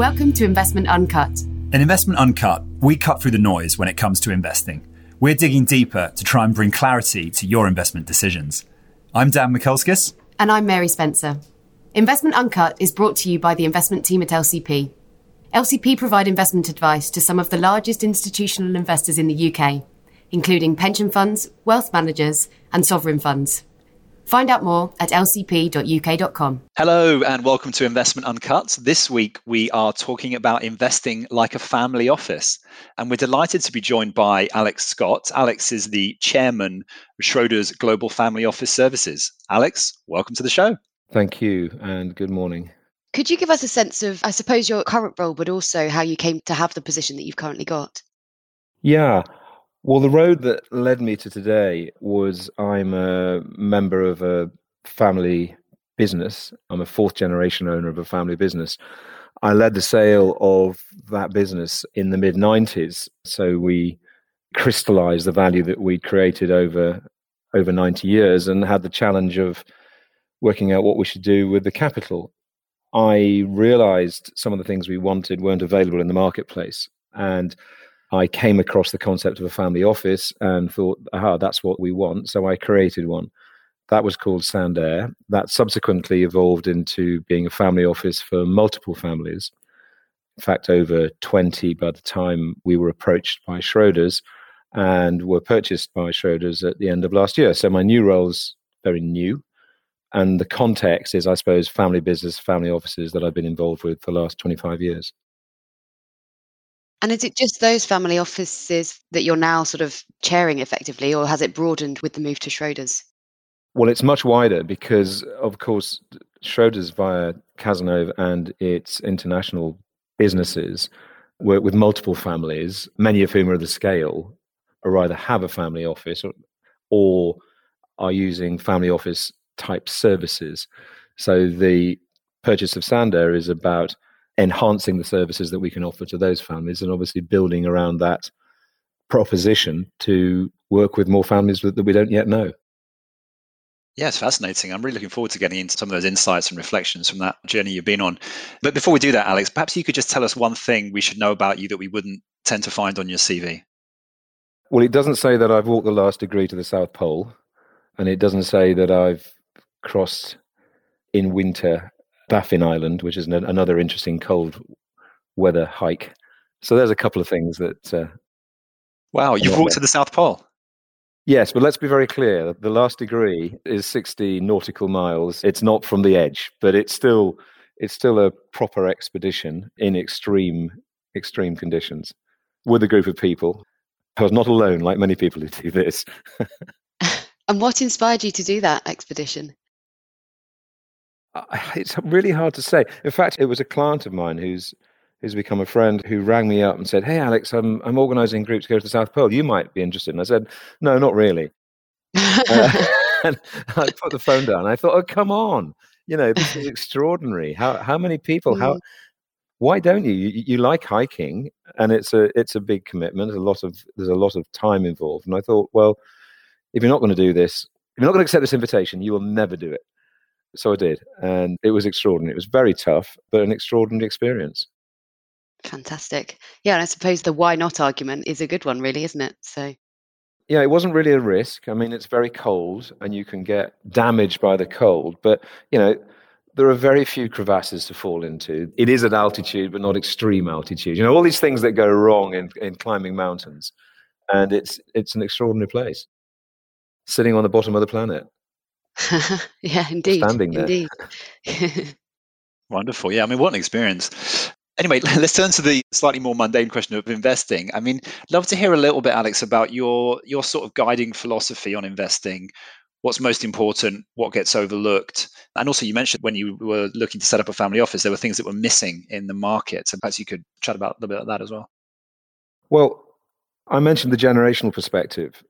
Welcome to Investment Uncut. In Investment Uncut, we cut through the noise when it comes to investing. We're digging deeper to try and bring clarity to your investment decisions. I'm Dan Mikulskis. And I'm Mary Spencer. Investment Uncut is brought to you by the investment team at LCP. LCP provide investment advice to some of the largest institutional investors in the UK, including pension funds, wealth managers, and sovereign funds. Find out more at lcp.uk.com. Hello, and welcome to Investment Uncut. This week, we are talking about investing like a family office. And we're delighted to be joined by Alex Scott. Alex is the chairman of Schroders Global Family Office Services. Alex, welcome to the show. Thank you, and good morning. Could you give us a sense of, I suppose, your current role, but also how you came to have the position that you've currently got? Yeah. Well, the road that led me to today was I'm a member of a family business. I'm a fourth generation owner of a family business. I led the sale of that business in the mid 90s. So we crystallized the value that we created over over 90 years and had the challenge of working out what we should do with the capital. I realized some of the things we wanted weren't available in the marketplace. And I came across the concept of a family office and thought, aha, that's what we want. So I created one. That was called Sandaire. That subsequently evolved into being a family office for multiple families. In fact, over 20 by the time we were approached by Schroders and were purchased by Schroders at the end of last year. So my new role is very new. And the context is, I suppose, family business, family offices that I've been involved with for the last 25 years. And is it just those family offices that you're now sort of chairing effectively, or has it broadened with the move to Schroders? Well, it's much wider because, of course, Schroders via Cazenove and its international businesses work with multiple families, many of whom are of the scale, or either have a family office or, or are using family office type services. So the purchase of Sandaire is about enhancing the services that we can offer to those families and obviously building around that proposition to work with more families that, that we don't yet know. Yeah, it's fascinating. I'm really looking forward to getting into some of those insights and reflections from that journey you've been on. But before we do that, Alex, perhaps you could just tell us one thing we should know about you that we wouldn't tend to find on your CV. Well, it doesn't say that I've walked the last degree to the South Pole, and it doesn't say that I've crossed in winter Baffin Island, which is an, another interesting cold weather hike. So there's a couple of things that. Uh, wow, you've walked to the South Pole. Yes, but let's be very clear. The last degree is 60 nautical miles. It's not from the edge, but it's still it's still a proper expedition in extreme extreme conditions with a group of people. I was not alone, like many people who do this. and what inspired you to do that expedition? It's really hard to say. In fact, it was a client of mine who's who's become a friend who rang me up and said, "Hey, Alex, I'm I'm organising a group to go to the South Pole. You might be interested." And I said, "No, not really." uh, and I put the phone down. I thought, "Oh, come on! You know, this is extraordinary. How how many people? How mm. why don't you? you? You like hiking, and it's a it's a big commitment. A lot of there's a lot of time involved. And I thought, well, if you're not going to do this, if you're not going to accept this invitation, you will never do it. So I did. And it was extraordinary. It was very tough, but an extraordinary experience. Fantastic. Yeah, and I suppose the why not argument is a good one, really, isn't it? So yeah, it wasn't really a risk. I mean, it's very cold and you can get damaged by the cold, but you know, there are very few crevasses to fall into. It is at altitude, but not extreme altitude. You know, all these things that go wrong in, in climbing mountains. And it's it's an extraordinary place. Sitting on the bottom of the planet. yeah, indeed. Standing there. Indeed. Wonderful. Yeah, I mean, what an experience. Anyway, let's turn to the slightly more mundane question of investing. I mean, love to hear a little bit, Alex, about your your sort of guiding philosophy on investing. What's most important? What gets overlooked? And also, you mentioned when you were looking to set up a family office, there were things that were missing in the market. So perhaps you could chat about a little bit of that as well. Well, I mentioned the generational perspective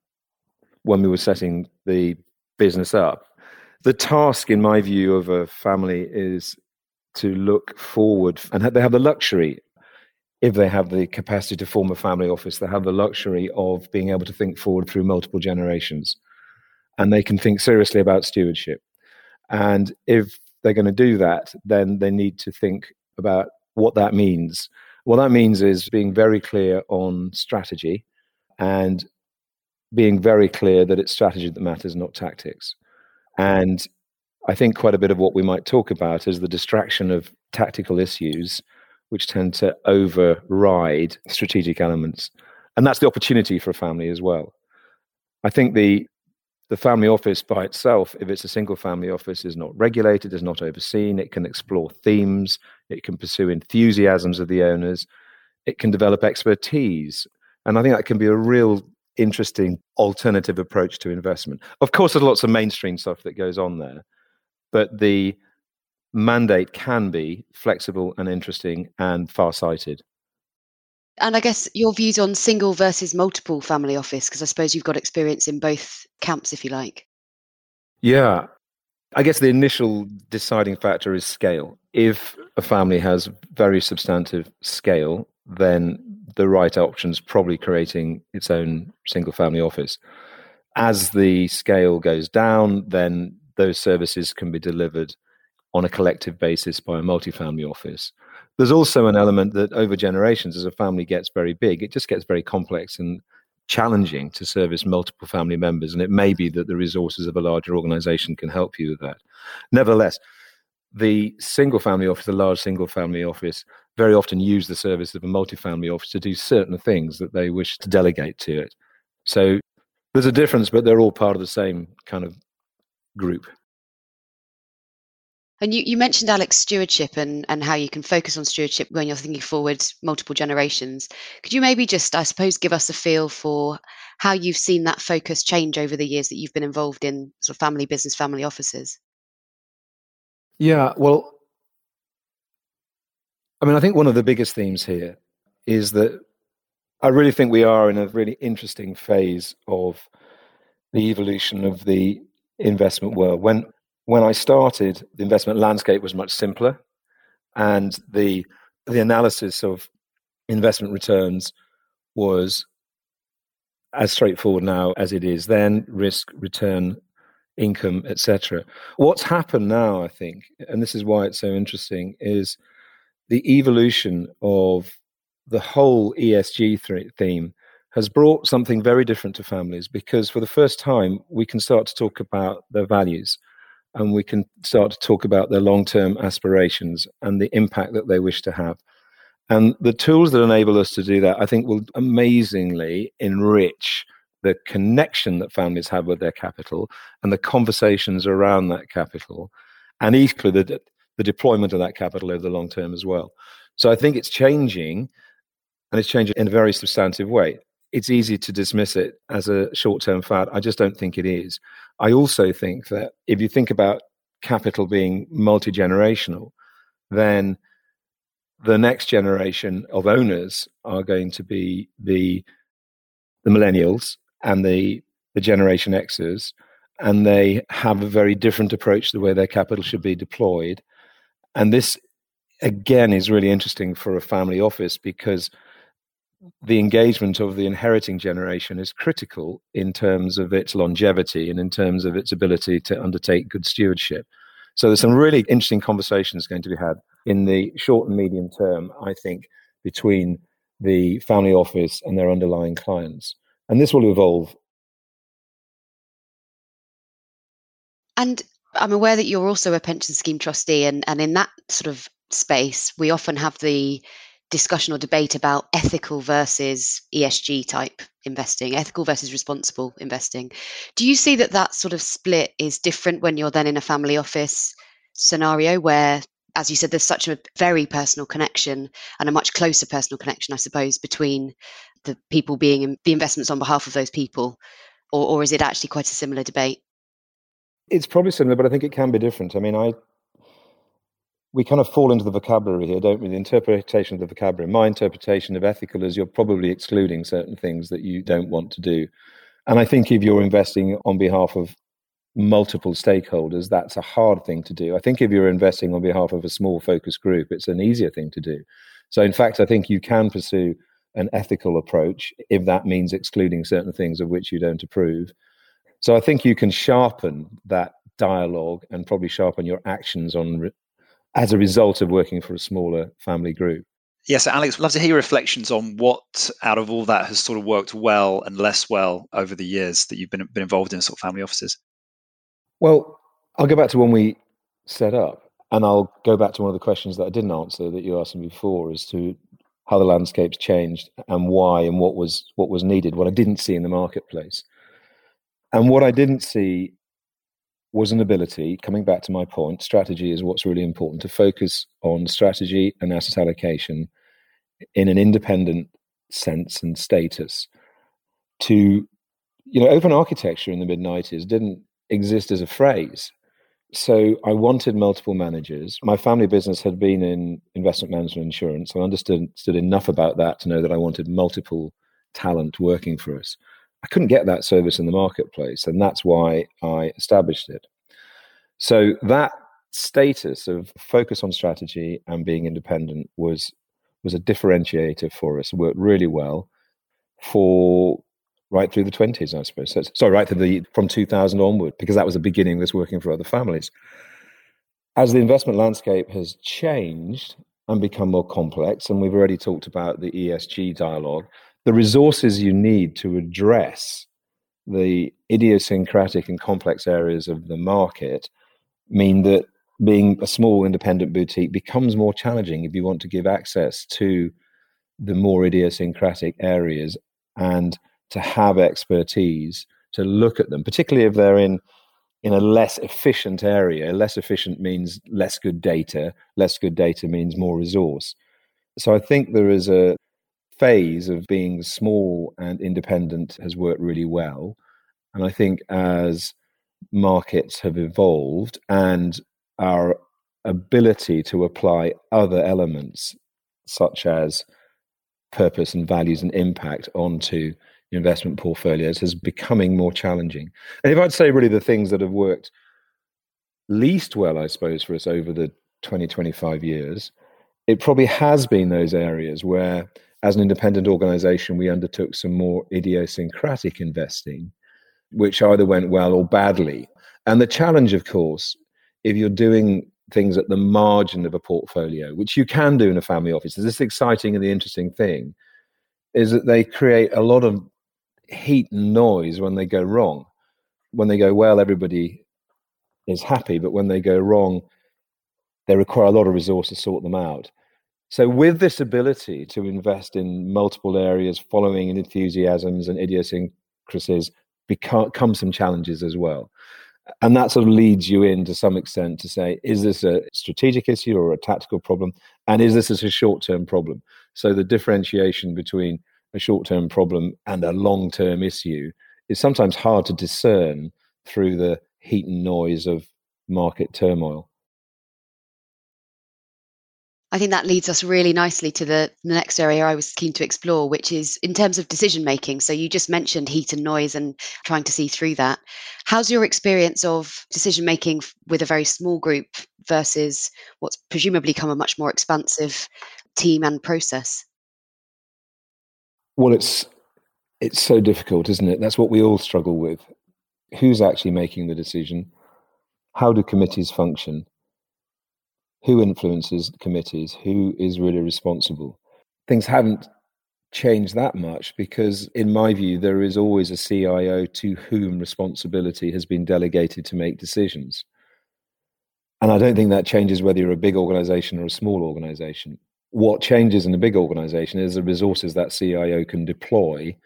when we were setting the business up the task, in my view, of a family is to look forward, and they have the luxury, if they have the capacity to form a family office, they have the luxury of being able to think forward through multiple generations, and they can think seriously about stewardship. And if they're going to do that, then they need to think about what that means. What that means is being very clear on strategy and being very clear that it's strategy that matters, not tactics. And I think quite a bit of what we might talk about is the distraction of tactical issues, which tend to override strategic elements. And that's the opportunity for a family as well. I think the the family office by itself, if it's a single family office, is not regulated, is not overseen. It can explore themes, it can pursue enthusiasms of the owners, it can develop expertise. And I think that can be a real interesting alternative approach to investment. Of course, there's lots of mainstream stuff that goes on there, but the mandate can be flexible and interesting and far sighted. And I guess your views on single versus multiple family office, because I suppose you've got experience in both camps, if you like. Yeah. I guess the initial deciding factor is scale. If a family has very substantive scale, then the right options, probably creating its own single family office. As the scale goes down, then those services can be delivered on a collective basis by a multifamily office. There's also an element that over generations, as a family gets very big, it just gets very complex and challenging to service multiple family members. And it may be that the resources of a larger organization can help you with that. Nevertheless, the single family office, the large single family office, very often use the service of a multifamily office to do certain things that they wish to delegate to it. So there's a difference, but they're all part of the same kind of group. And you, you mentioned Alex stewardship and, and how you can focus on stewardship when you're thinking forward multiple generations. Could you maybe just, I suppose, give us a feel for how you've seen that focus change over the years that you've been involved in sort of family business, family offices? Yeah, well, I mean, I think one of the biggest themes here is that I really think we are in a really interesting phase of the evolution of the investment world. When when I started, the investment landscape was much simpler, and the the analysis of investment returns was as straightforward now as it is then risk return income etc what's happened now i think and this is why it's so interesting is the evolution of the whole esg th- theme has brought something very different to families because for the first time we can start to talk about their values and we can start to talk about their long term aspirations and the impact that they wish to have. And the tools that enable us to do that, I think, will amazingly enrich the connection that families have with their capital and the conversations around that capital, and equally the, the deployment of that capital over the long term as well. So I think it's changing, and it's changing in a very substantive way it's easy to dismiss it as a short term fad. I just don't think it is. I also think that if you think about capital being multi generational, then the next generation of owners are going to be the the millennials and the the generation Xers, and they have a very different approach to the way their capital should be deployed. And this again is really interesting for a family office because the engagement of the inheriting generation is critical in terms of its longevity and in terms of its ability to undertake good stewardship. So there's some really interesting conversations going to be had in the short and medium term, I think, between the family office and their underlying clients. And this will evolve. And I'm aware that you're also a pension scheme trustee, and, and in that sort of space, we often have the discussion or debate about ethical versus ESG type investing, ethical versus responsible investing. Do you see that that sort of split is different when you're then in a family office scenario where, as you said, there's such a very personal connection and a much closer personal connection, I suppose, between the people being in, the investments on behalf of those people, or, or is it actually quite a similar debate? It's probably similar, but I think it can be different. I mean, I we kind of fall into the vocabulary here, don't we? The interpretation of the vocabulary. My interpretation of ethical is you're probably excluding certain things that you don't want to do. And I think if you're investing on behalf of multiple stakeholders, that's a hard thing to do. I think if you're investing on behalf of a small focus group, it's an easier thing to do. So, in fact, I think you can pursue an ethical approach if that means excluding certain things of which you don't approve. So, I think you can sharpen that dialogue and probably sharpen your actions on as a result of working for a smaller family group. Yes, Alex, I'd love to hear your reflections on what out of all that has sort of worked well and less well over the years that you've been, been involved in sort of family offices. Well, I'll go back to when we set up, and I'll go back to one of the questions that I didn't answer that you asked me before as to how the landscape's changed and why and what was what was needed, what I didn't see in the marketplace. And what I didn't see was an ability, coming back to my point, strategy is what's really important to focus on strategy and asset allocation in an independent sense and status. To, you know, open architecture in the mid 90s didn't exist as a phrase. So I wanted multiple managers. My family business had been in investment management insurance. I understood, understood enough about that to know that I wanted multiple talent working for us. I couldn't get that service in the marketplace, and that's why I established it. So that status of focus on strategy and being independent was was a differentiator for us. Worked really well for right through the twenties, I suppose. So, sorry, right through the from 2000 onward, because that was the beginning of this working for other families. As the investment landscape has changed and become more complex, and we've already talked about the ESG dialogue, the resources you need to address the idiosyncratic and complex areas of the market mean that being a small independent boutique becomes more challenging if you want to give access to the more idiosyncratic areas and to have expertise to look at them, particularly if they're in in a less efficient area. Less efficient means less good data. Less good data means more resource. So I think there is a phase of being small and independent has worked really well. And I think as markets have evolved and our ability to apply other elements such as purpose and values and impact onto investment portfolios is becoming more challenging. And if I'd say really the things that have worked least well, I suppose, for us over the 20, 25 years, it probably has been those areas where as an independent organization, we undertook some more idiosyncratic investing, which either went well or badly. And the challenge, of course, if you're doing things at the margin of a portfolio, which you can do in a family office, is this exciting and the interesting thing is that they create a lot of heat and noise when they go wrong. When they go well, everybody is happy, but when they go wrong, they require a lot of resources to sort them out. So, with this ability to invest in multiple areas, following enthusiasms and idiosyncrasies, come some challenges as well. And that sort of leads you in to some extent to say, is this a strategic issue or a tactical problem? And is this a short term problem? So, the differentiation between a short term problem and a long term issue is sometimes hard to discern through the heat and noise of market turmoil. I think that leads us really nicely to the, the next area I was keen to explore, which is in terms of decision making. So you just mentioned heat and noise and trying to see through that. How's your experience of decision making with a very small group versus what's presumably come a much more expansive team and process? Well, it's it's so difficult, isn't it? That's what we all struggle with. Who's actually making the decision? How do committees function? Who influences committees, who is really responsible. Things haven't changed that much because, in my view, there is always a CIO to whom responsibility has been delegated to make decisions. And I don't think that changes whether you're a big organization or a small organization. What changes in a big organization is the resources that CIO can deploy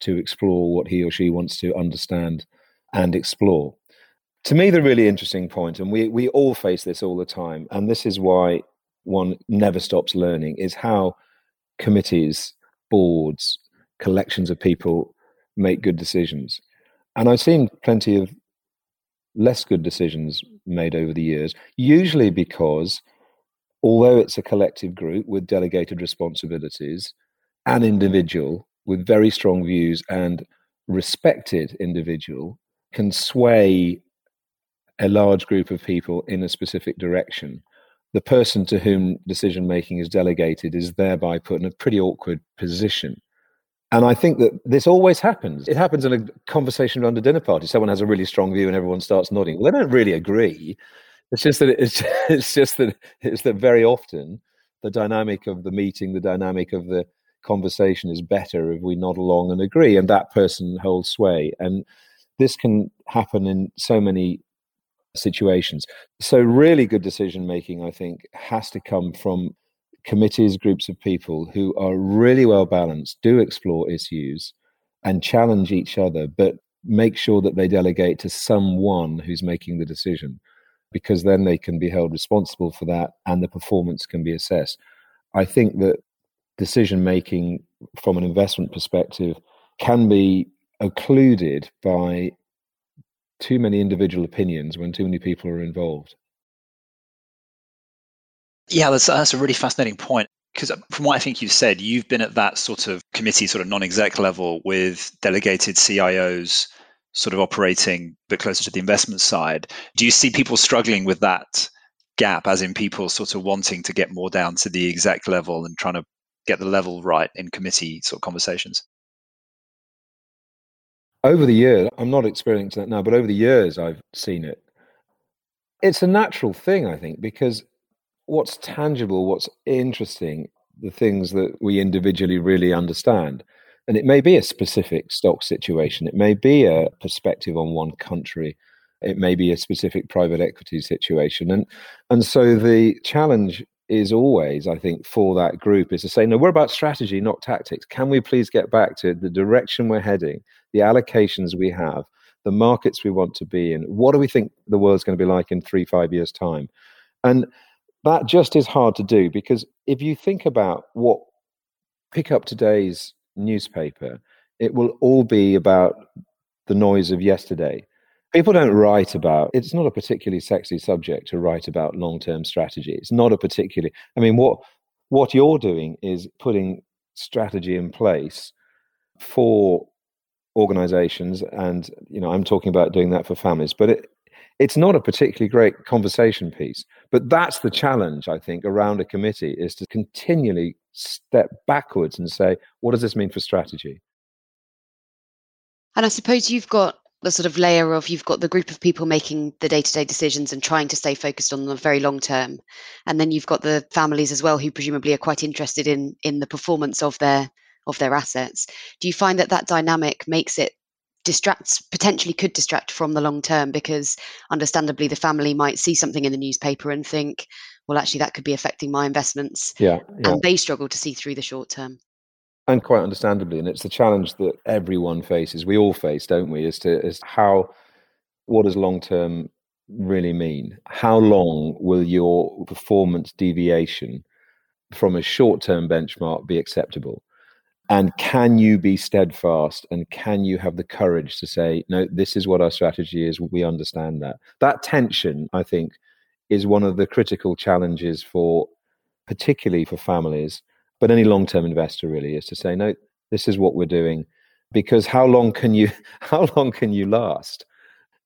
to explore what he or she wants to understand and explore to me, the really interesting point, and we, we all face this all the time, and this is why one never stops learning, is how committees, boards, collections of people make good decisions. And I've seen plenty of less good decisions made over the years, usually because although it's a collective group with delegated responsibilities, an individual with very strong views and respected individual can sway a large group of people in a specific direction, the person to whom decision making is delegated is thereby put in a pretty awkward position. And I think that this always happens. It happens in a conversation around a dinner party. Someone has a really strong view and everyone starts nodding. Well, they don't really agree. it's just that it's it's just that it's that very often the dynamic of the meeting, the dynamic of the conversation is better if we nod along and agree, and that person holds sway. And this can happen in so many situations. So, really good decision making, I think, has to come from committees, groups of people who are really well balanced, do explore issues and challenge each other, but make sure that they delegate to someone who's making the decision because then they can be held responsible for that and the performance can be assessed. I think that decision making from an investment perspective can be occluded by too many individual opinions when too many people are involved. Yeah, that's, that's a really fascinating point. Because uh, from what I think you've said, you've been at that sort of committee, sort of non exec level with delegated CIOs sort of operating a bit closer to the investment side. Do you see people struggling with that gap, as in people sort of wanting to get more down to the exec level and trying to get the level right in committee sort of conversations? Over the years, I'm not experiencing that now, but over the years, I've seen it. It's a natural thing, I think, because what's tangible, what's interesting, the things that we individually really understand. And it may be a specific stock situation, it may be a perspective on one country, it may be a specific private equity situation. And and so the challenge is always, I think, for that group is to say, no, we're about strategy, not tactics. Can we please get back to the direction we're heading, the allocations we have, the markets we want to be in? What do we think the world's going to be like in three, five years' time? And that just is hard to do because if you think about what, pick up today's newspaper, it will all be about the noise of yesterday people don't write about it's not a particularly sexy subject to write about long-term strategy it's not a particularly i mean what what you're doing is putting strategy in place for organizations and you know i'm talking about doing that for families but it it's not a particularly great conversation piece. But that's the challenge i think around a committee is to continually step backwards and say what does this mean for strategy? And i suppose you've got the sort of layer of you've got the group of people making the day-to-day decisions and trying to stay focused on the very long term. And then you've got the families as well who presumably are quite interested in in the performance of their of their assets do you find that that dynamic makes it distracts potentially could distract from the long term because understandably the family might see something in the newspaper and think well actually that could be affecting my investments yeah, yeah. and they struggle to see through the short term and quite understandably, and it's the challenge that everyone faces. We all face, don't we? As to as how what does long term really mean? How long will your performance deviation from a short term benchmark be acceptable? And can you be steadfast and can you have the courage to say, no, this is what our strategy is? We understand that. That tension, I think, is one of the critical challenges for, particularly for families but any long term investor really is to say, no, this is what we're doing. Because how long can you how long can you last?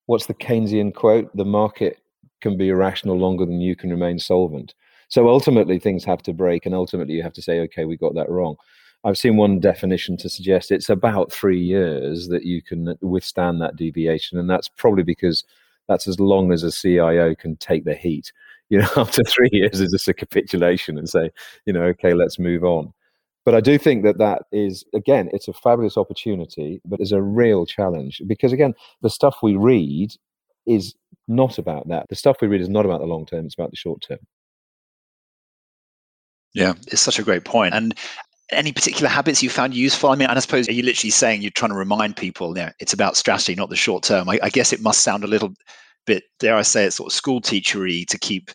What's the Keynesian quote? The market can be irrational longer than you can remain solvent. So ultimately things have to break and ultimately you have to say, okay, we got that wrong. I've seen one definition to suggest it's about three years that you can withstand that deviation. And that's probably because that's as long as a CIO can take the heat you know, after three years is just a capitulation and say, you know, okay, let's move on. But I do think that that is, again, it's a fabulous opportunity, but it's a real challenge because, again, the stuff we read is not about that. The stuff we read is not about the long term, it's about the short term. Yeah, it's such a great point. And any particular habits you found useful? I mean, and I suppose you're you literally saying you're trying to remind people, yeah, it's about strategy, not the short term. I, I guess it must sound a little bit, dare I say it, sort of school teachery to keep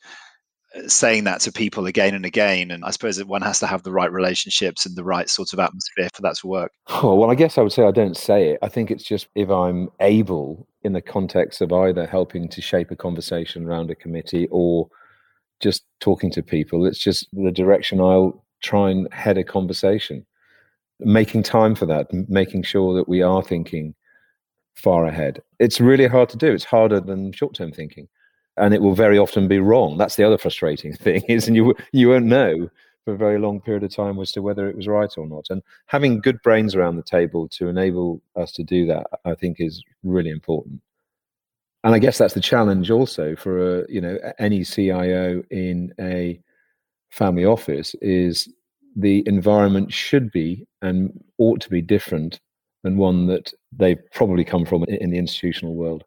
uh, saying that to people again and again. And I suppose that one has to have the right relationships and the right sort of atmosphere for that to work. Oh, well, I guess I would say I don't say it. I think it's just if I'm able, in the context of either helping to shape a conversation around a committee or just talking to people, it's just the direction I'll try and head a conversation. Making time for that, making sure that we are thinking far ahead. It's really hard to do. It's harder than short term thinking. And it will very often be wrong. That's the other frustrating thing is, and you you won't know for a very long period of time as to whether it was right or not. And having good brains around the table to enable us to do that, I think, is really important. And I guess that's the challenge also for a, you know any CIO in a family office is the environment should be and ought to be different than one that they've probably come from in the institutional world.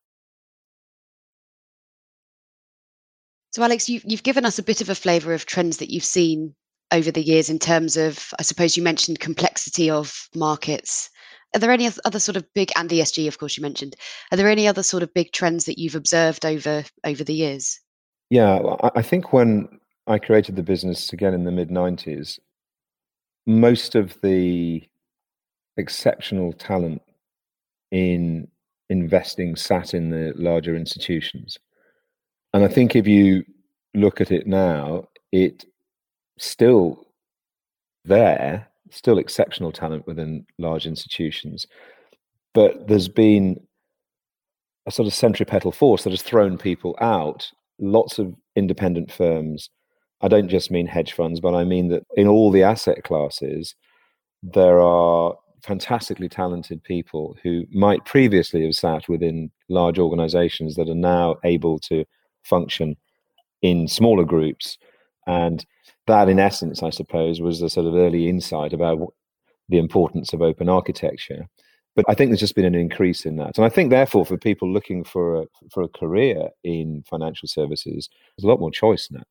So, Alex, you've, you've given us a bit of a flavour of trends that you've seen over the years in terms of, I suppose you mentioned complexity of markets. Are there any other sort of big and ESG, of course, you mentioned? Are there any other sort of big trends that you've observed over over the years? Yeah, I think when I created the business again in the mid '90s, most of the exceptional talent in investing sat in the larger institutions. And I think if you look at it now, it still there, still exceptional talent within large institutions. But there's been a sort of centripetal force that has thrown people out. Lots of independent firms. I don't just mean hedge funds, but I mean that in all the asset classes, there are fantastically talented people who might previously have sat within large organizations that are now able to function in smaller groups. And that, in essence, I suppose, was the sort of early insight about the importance of open architecture. But I think there's just been an increase in that, and I think therefore for people looking for a for a career in financial services, there's a lot more choice now.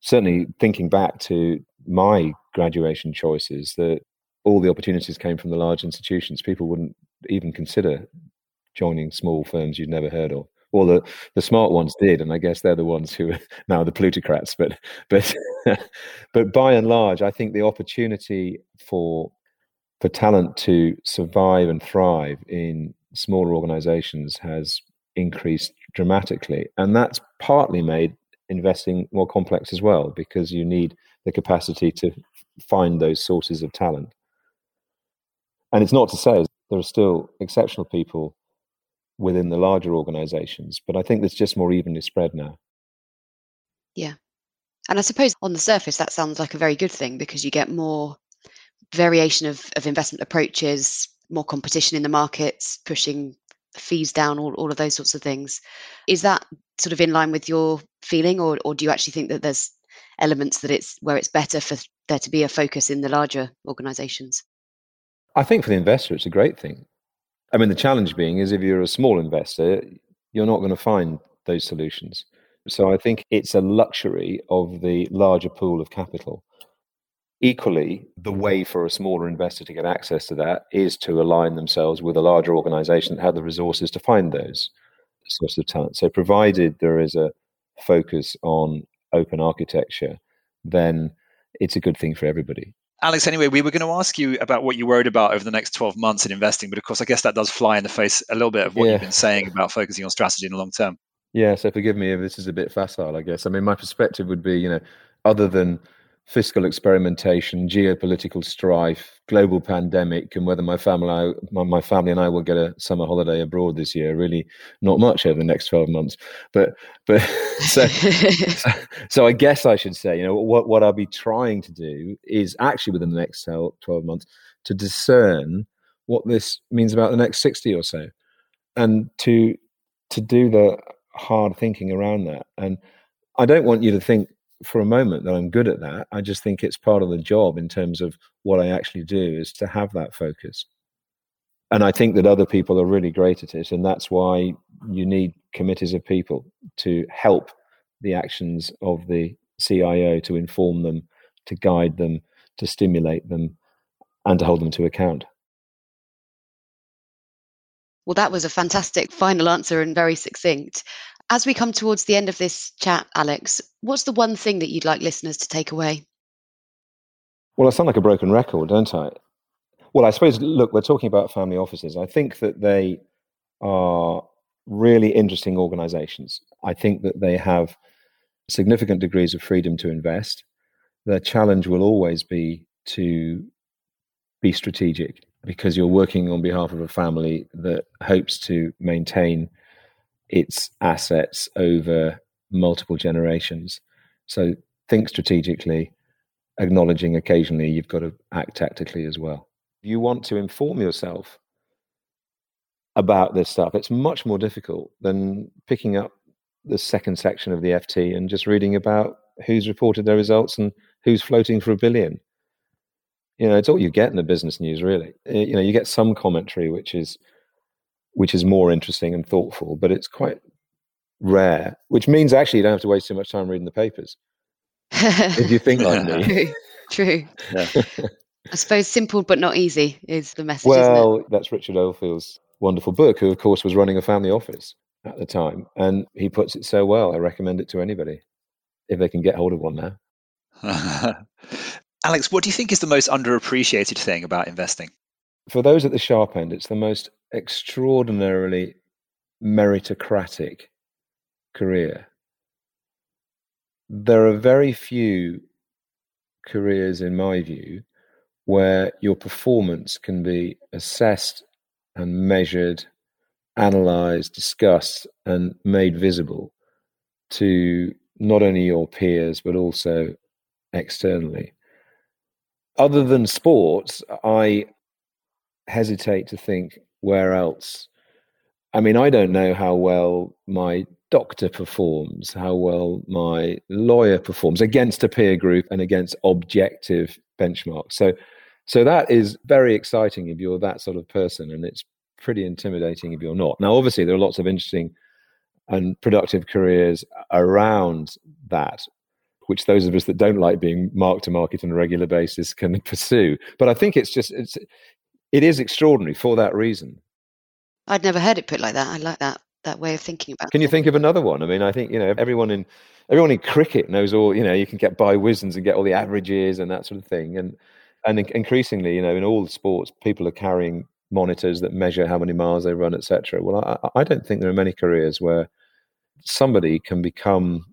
Certainly, thinking back to my graduation choices, that all the opportunities came from the large institutions. People wouldn't even consider joining small firms you'd never heard of. Well, the, the smart ones did, and I guess they're the ones who are now the plutocrats. But but but by and large, I think the opportunity for for talent to survive and thrive in smaller organizations has increased dramatically, and that's partly made investing more complex as well because you need the capacity to find those sources of talent. And it's not to say there are still exceptional people within the larger organizations, but I think it's just more evenly spread now. Yeah. And I suppose on the surface, that sounds like a very good thing because you get more variation of, of investment approaches, more competition in the markets, pushing fees down, all, all of those sorts of things. Is that sort of in line with your feeling, or, or do you actually think that there's elements that it's where it's better for there to be a focus in the larger organizations? I think for the investor, it's a great thing. I mean, the challenge being is if you're a small investor, you're not going to find those solutions. So I think it's a luxury of the larger pool of capital. Equally, the mm-hmm. way for a smaller investor to get access to that is to align themselves with a larger organization that have the resources to find those sources of talent. So, provided there is a focus on open architecture, then it's a good thing for everybody. Alex, anyway, we were going to ask you about what you worried about over the next 12 months in investing, but of course, I guess that does fly in the face a little bit of what yeah. you've been saying about focusing on strategy in the long term. Yeah, so forgive me if this is a bit facile, I guess. I mean, my perspective would be, you know, other than fiscal experimentation, geopolitical strife, global pandemic, and whether my family, my, my family and I will get a summer holiday abroad this year. Really, not much over the next twelve months. But but so, so, so I guess I should say, you know, what what I'll be trying to do is actually within the next twelve months to discern what this means about the next sixty or so, and to to do the hard thinking around that. And I don't want you to think for a moment that I'm good at that. I just think it's part of the job in terms of what I actually do is to have that focus. And I think that other people are really great at it. And that's why you need committees of people to help the actions of the CIO, to inform them, to guide them, to stimulate them, and to hold them to account. Well, that was a fantastic final answer and very succinct. As we come towards the end of this chat, Alex, what's the one thing that you'd like listeners to take away? Well, I sound like a broken record, don't I? Well, I suppose, look, we're talking about family offices. I think that they are really interesting organizations. I think that they have significant degrees of freedom to invest. Their challenge will always be to be strategic because you're working on behalf of a family that hopes to maintain its assets over multiple generations. So think strategically, acknowledging occasionally you've got to act tactically as well. You want to inform yourself about this stuff. It's much more difficult than picking up the second section of the FT and just reading about who's reported their results and who's floating for a billion. You know, it's all you get in the business news, really. You know, you get some commentary which is which is more interesting and thoughtful, but it's quite rare. Which means actually you don't have to waste too much time reading the papers if you think like me. True. True. Yeah. I suppose simple but not easy is the message. Well, that's Richard Oldfield's wonderful book, who of course was running a family office at the time, and he puts it so well. I recommend it to anybody if they can get hold of one now. Alex, what do you think is the most underappreciated thing about investing? For those at the sharp end, it's the most extraordinarily meritocratic career. There are very few careers, in my view, where your performance can be assessed and measured, analyzed, discussed, and made visible to not only your peers, but also externally. Other than sports, I hesitate to think where else. I mean, I don't know how well my doctor performs, how well my lawyer performs against a peer group and against objective benchmarks. So, so that is very exciting if you're that sort of person, and it's pretty intimidating if you're not. Now, obviously, there are lots of interesting and productive careers around that, which those of us that don't like being marked to market on a regular basis can pursue. But I think it's just it's it is extraordinary for that reason. I'd never heard it put like that. I like that that way of thinking about. It. Can you think of another one? I mean, I think you know everyone in everyone in cricket knows all. You know, you can get by Wisdens and get all the averages and that sort of thing. And and increasingly, you know, in all sports, people are carrying monitors that measure how many miles they run, etc. Well, I, I don't think there are many careers where somebody can become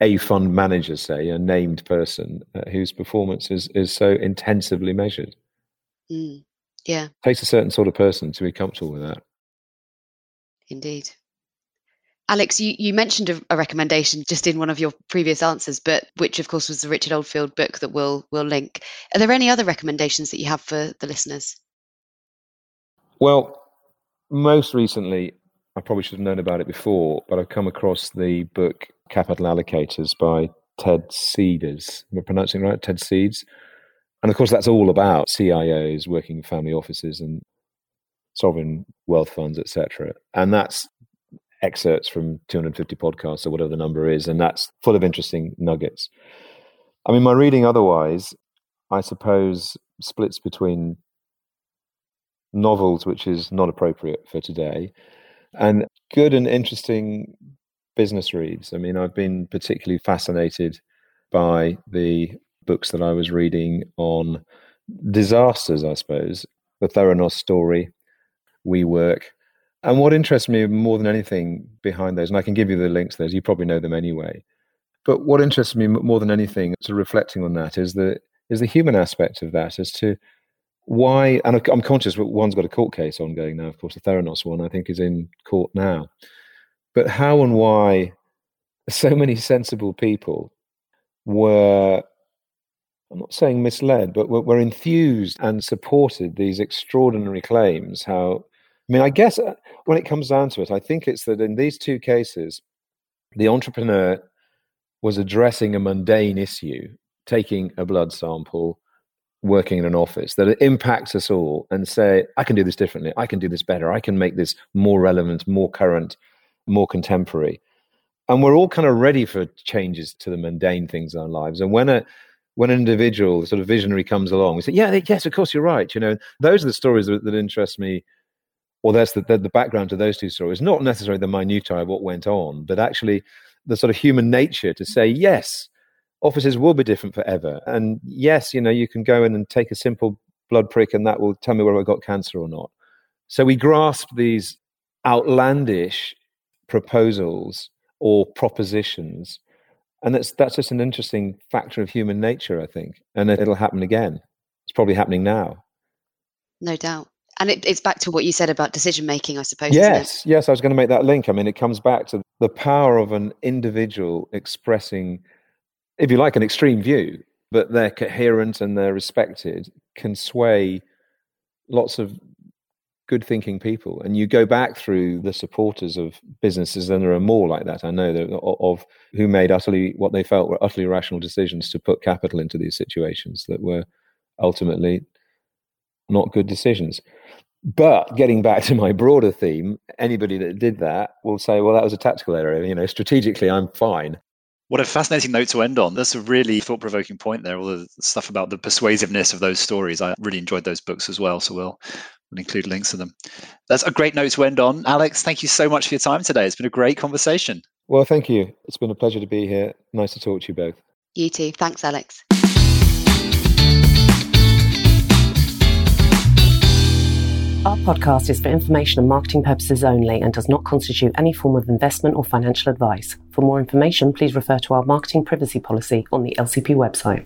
a fund manager, say, a named person uh, whose performance is, is so intensively measured. Mm, yeah. It takes a certain sort of person to be comfortable with that. Indeed. Alex, you, you mentioned a, a, recommendation just in one of your previous answers, but which of course was the Richard Oldfield book that we'll we'll link. Are there any other recommendations that you have for the listeners? Well, most recently, I probably should have known about it before, but I've come across the book Capital Allocators by Ted Seides. Am I pronouncing it right? Ted Seides. And of course, that's all about CIOs, working in family offices, and sovereign wealth funds, etc. And that's excerpts from 250 podcasts or whatever the number is, and that's full of interesting nuggets. I mean, my reading otherwise, I suppose, splits between novels, which is not appropriate for today, and good and interesting business reads. I mean, I've been particularly fascinated by the books that I was reading on disasters, I suppose. The Theranos story, WeWork. And what interests me more than anything behind those, and I can give you the links to those, you probably know them anyway. But what interests me more than anything, to reflecting on that, is the is the human aspect of that, as to why. And I'm conscious one's got a court case ongoing now. Of course, the Theranos one, I think, is in court now. But how and why so many sensible people were I'm not saying misled, but were, enthused and supported these extraordinary claims. How I mean, I guess uh, when it comes down to it, I think it's that in these two cases, the entrepreneur was addressing a mundane issue, taking a blood sample, working in an office, that impacts us all and say, I can do this differently, I can do this better, I can make this more relevant, more current, more contemporary. And we're all kind of ready for changes to the mundane things in our lives. And when a when an individual, sort of visionary, comes along, we say, "Yeah, yes, of course, you're right." You know, those are the stories that, that interest me or that's the, the, the, background to those two stories, not necessarily the minutiae of what went on, but actually the sort of human nature to say, yes, offices will be different forever. And yes, you know, you can go in and take a simple blood prick and that will tell me whether I've got cancer or not. So we grasp these outlandish proposals or propositions. And that's, that's just an interesting factor of human nature, I think. And it'll happen again. It's probably happening now. No doubt and it, it's back to what you said about decision making, I suppose. Yes, yes, I was going to make that link. I mean, it comes back to the power of an individual expressing, if you like, an extreme view, but they're coherent and they're respected, can sway lots of good thinking people. And you go back through the supporters of businesses, and there are more like that. I know of who made utterly what they felt were utterly rational decisions to put capital into these situations that were ultimately not good decisions. But getting back to my broader theme, anybody that did that will say, well, that was a tactical error. You know, strategically, I'm fine. What a fascinating note to end on. That's a really thought provoking point there. All the stuff about the persuasiveness of those stories. I really enjoyed those books as well. So we'll, we'll include links to them. That's a great note to end on. Alex, thank you so much for your time today. It's been a great conversation. Well, thank you. It's been a pleasure to be here. Nice to talk to you both. You too. Thanks, Alex. Our podcast is for information and marketing purposes only and does not constitute any form of investment or financial advice. For more information, please refer to our marketing privacy policy on the LCP website.